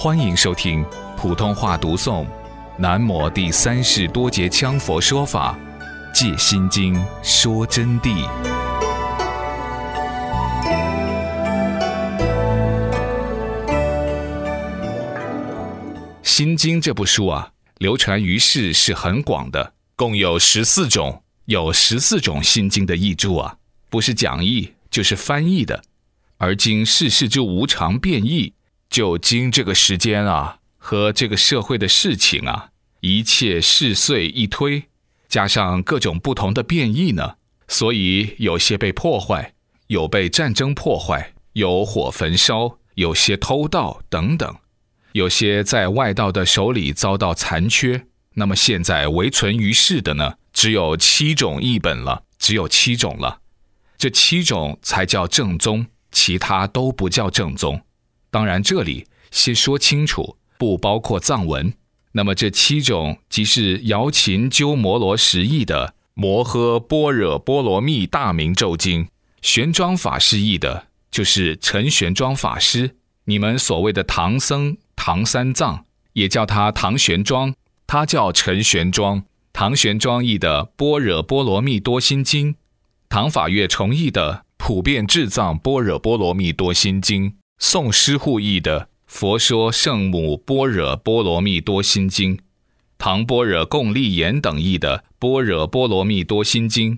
欢迎收听普通话读诵《南摩第三世多杰羌佛说法借心经说真谛》。心经这部书啊，流传于世是很广的，共有十四种，有十四种心经的译注啊，不是讲义就是翻译的。而今世事之无常变异，就经这个时间啊，和这个社会的事情啊，一切事碎一推，加上各种不同的变异呢，所以有些被破坏，有被战争破坏，有火焚烧，有些偷盗等等。有些在外道的手里遭到残缺，那么现在唯存于世的呢，只有七种译本了，只有七种了，这七种才叫正宗，其他都不叫正宗。当然，这里先说清楚，不包括藏文。那么这七种即是瑶琴鸠摩罗什译的《摩诃般若波罗蜜大明咒经》，玄奘法师译的，就是陈玄奘法师。你们所谓的唐僧。唐三藏也叫他唐玄奘，他叫陈玄奘。唐玄奘译的《般若波罗蜜多心经》，唐法月重译的《普遍智藏般若波罗蜜多心经》，宋师护译的《佛说圣母般若波罗蜜多心经》，唐般若共立言等译的《般若波罗蜜多心经》，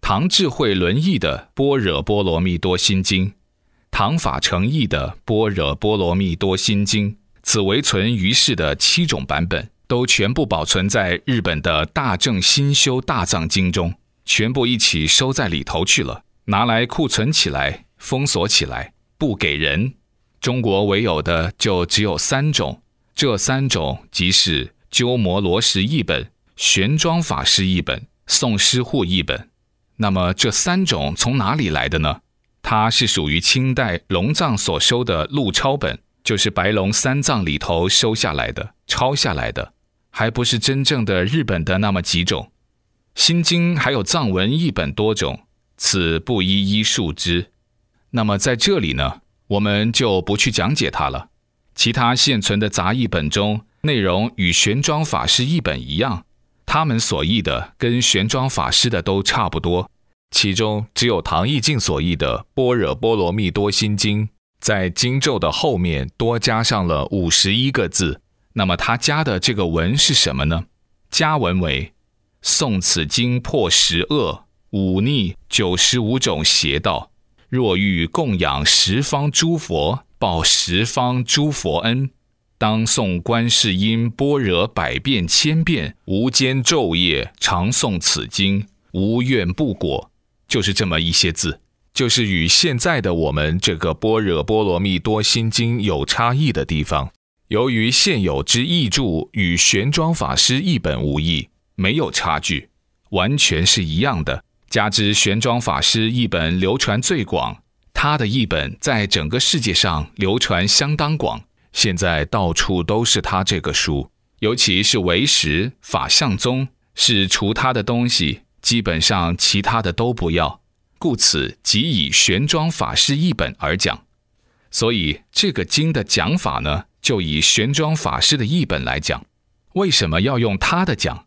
唐智慧轮译的《般若波罗蜜多心经》，唐法成译的《般若波罗蜜多心经》。此为存于世的七种版本，都全部保存在日本的大正新修大藏经中，全部一起收在里头去了，拿来库存起来，封锁起来，不给人。中国唯有的就只有三种，这三种即是鸠摩罗什译本、玄奘法师译本、宋师护译本。那么这三种从哪里来的呢？它是属于清代龙藏所收的录抄本。就是白龙三藏里头收下来的、抄下来的，还不是真正的日本的那么几种。心经还有藏文译本多种，此不一一述之。那么在这里呢，我们就不去讲解它了。其他现存的杂译本中，内容与玄奘法师译本一样，他们所译的跟玄奘法师的都差不多。其中只有唐义净所译的《般若波罗蜜多心经》。在经咒的后面多加上了五十一个字，那么他加的这个文是什么呢？加文为：诵此经破十恶五逆九十五种邪道，若欲供养十方诸佛，报十方诸佛恩，当诵观世音般若百遍千遍，无间昼夜常诵此经，无怨不果。就是这么一些字。就是与现在的我们这个《般若波罗蜜多心经》有差异的地方。由于现有之译著与玄奘法师译本无异，没有差距，完全是一样的。加之玄奘法师译本流传最广，他的译本在整个世界上流传相当广，现在到处都是他这个书。尤其是唯识、法相宗，是除他的东西，基本上其他的都不要。故此即以玄奘法师译本而讲，所以这个经的讲法呢，就以玄奘法师的译本来讲。为什么要用他的讲？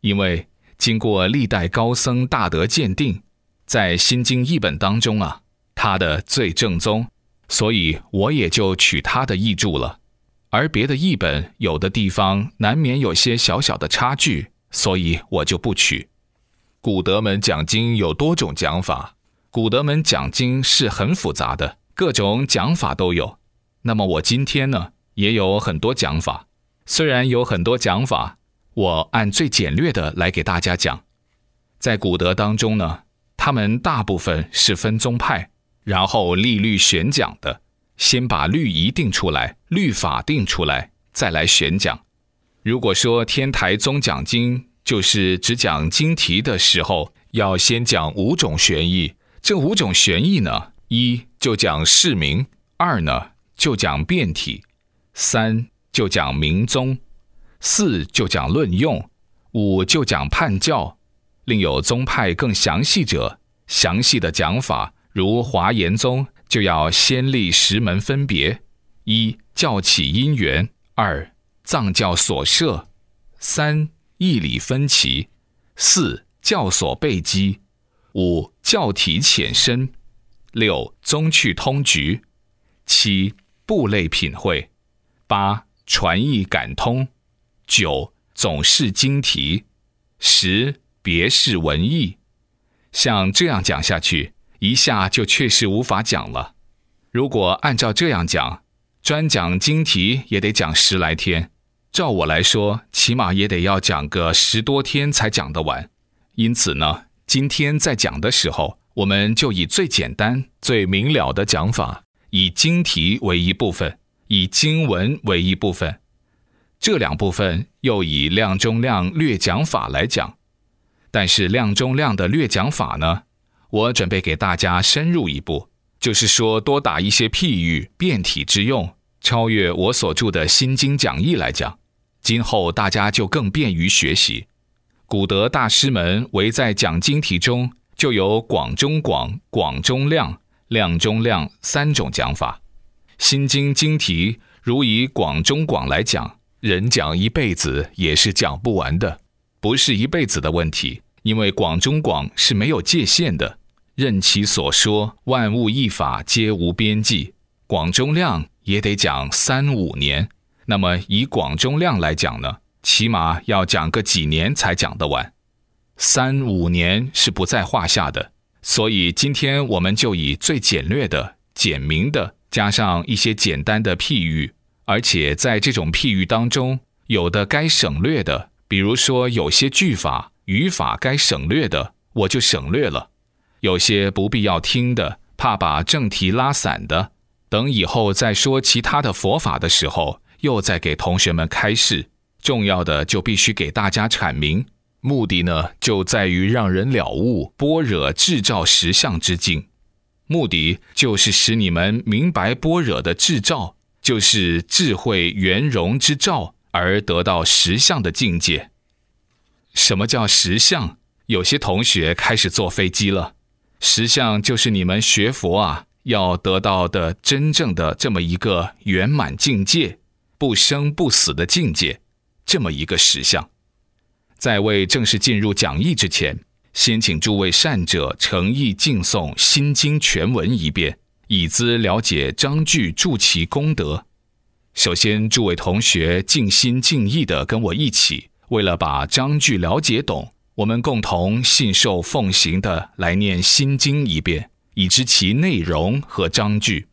因为经过历代高僧大德鉴定，在心经译本当中啊，他的最正宗，所以我也就取他的译著了。而别的译本有的地方难免有些小小的差距，所以我就不取。古德门讲经有多种讲法，古德门讲经是很复杂的，各种讲法都有。那么我今天呢，也有很多讲法。虽然有很多讲法，我按最简略的来给大家讲。在古德当中呢，他们大部分是分宗派，然后立律选讲的，先把律仪定出来，律法定出来，再来选讲。如果说天台宗讲经，就是只讲经题的时候，要先讲五种玄义。这五种玄义呢，一就讲释名，二呢就讲辩体，三就讲明宗，四就讲论用，五就讲判教。另有宗派更详细者，详细的讲法，如华严宗就要先立十门分别：一教起因缘；二藏教所设；三义理分歧；四教所背基；五教体浅深；六宗趣通局；七部类品会；八传译感通；九总是经题；十别是文艺。像这样讲下去，一下就确实无法讲了。如果按照这样讲，专讲经题也得讲十来天。照我来说，起码也得要讲个十多天才讲得完。因此呢，今天在讲的时候，我们就以最简单、最明了的讲法，以经题为一部分，以经文为一部分，这两部分又以量中量略讲法来讲。但是量中量的略讲法呢，我准备给大家深入一步，就是说多打一些譬喻、变体之用，超越我所著的《心经讲义》来讲，今后大家就更便于学习。古德大师们唯在讲经题中，就有广中广、广中量、量中量三种讲法。《心经》经题如以广中广来讲，人讲一辈子也是讲不完的。不是一辈子的问题，因为广中广是没有界限的，任其所说，万物一法皆无边际。广中量也得讲三五年，那么以广中量来讲呢，起码要讲个几年才讲得完，三五年是不在话下的。所以今天我们就以最简略的、简明的，加上一些简单的譬喻，而且在这种譬喻当中，有的该省略的。比如说，有些句法、语法该省略的，我就省略了；有些不必要听的，怕把正题拉散的，等以后再说其他的佛法的时候，又再给同学们开示。重要的就必须给大家阐明，目的呢，就在于让人了悟般若智照实相之境，目的就是使你们明白般若的智照，就是智慧圆融之照。而得到实相的境界。什么叫实相？有些同学开始坐飞机了。实相就是你们学佛啊，要得到的真正的这么一个圆满境界，不生不死的境界，这么一个实相。在未正式进入讲义之前，先请诸位善者诚意敬诵《心经》全文一遍，以资了解章句助其功德。首先，诸位同学尽心尽意地跟我一起，为了把章句了解懂，我们共同信受奉行的来念《心经》一遍，以知其内容和章句。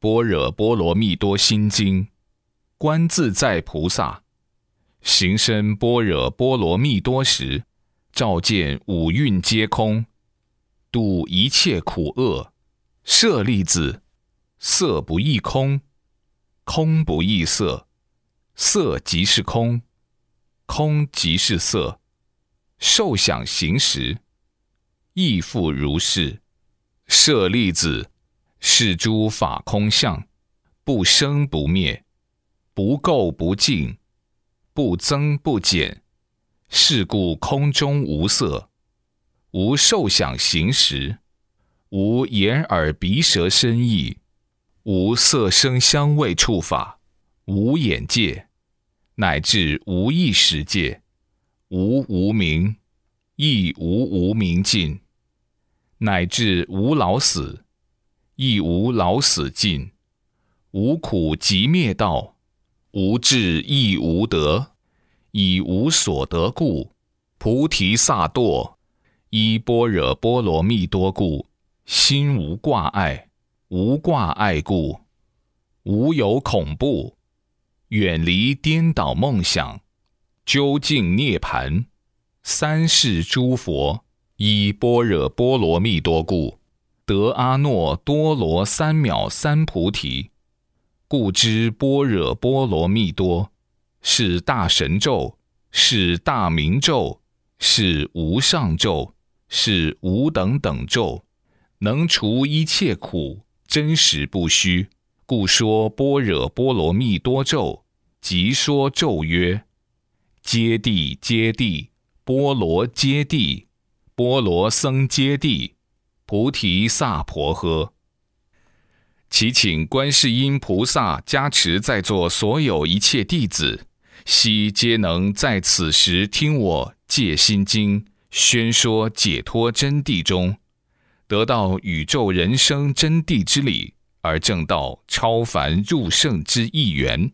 般若波罗蜜多心经，观自在菩萨行深般若波罗蜜多时，照见五蕴皆空，度一切苦厄。舍利子，色不异空。空不异色，色即是空，空即是色，受想行识，亦复如是。舍利子，是诸法空相，不生不灭，不垢不净，不增不减。是故空中无色，无受想行识，无眼耳鼻舌身意。无色声香味触法，无眼界，乃至无意识界，无无明，亦无无明尽，乃至无老死，亦无老死尽，无苦即灭道，无智亦无得，以无所得故，菩提萨埵，依般若波罗蜜多故，心无挂碍。无挂碍故，无有恐怖，远离颠倒梦想，究竟涅盘。三世诸佛依般若波罗蜜多故，得阿耨多罗三藐三菩提。故知般若波罗蜜多是大神咒，是大明咒，是无上咒，是无等等咒，能除一切苦。真实不虚，故说般若波罗蜜多咒，即说咒曰：揭谛揭谛，波罗揭谛，波罗僧揭谛，菩提萨婆诃。祈请观世音菩萨加持在座所有一切弟子，悉皆能在此时听我戒心经宣说解脱真谛中，得到宇宙人生真谛之理，而正道超凡入圣之一缘。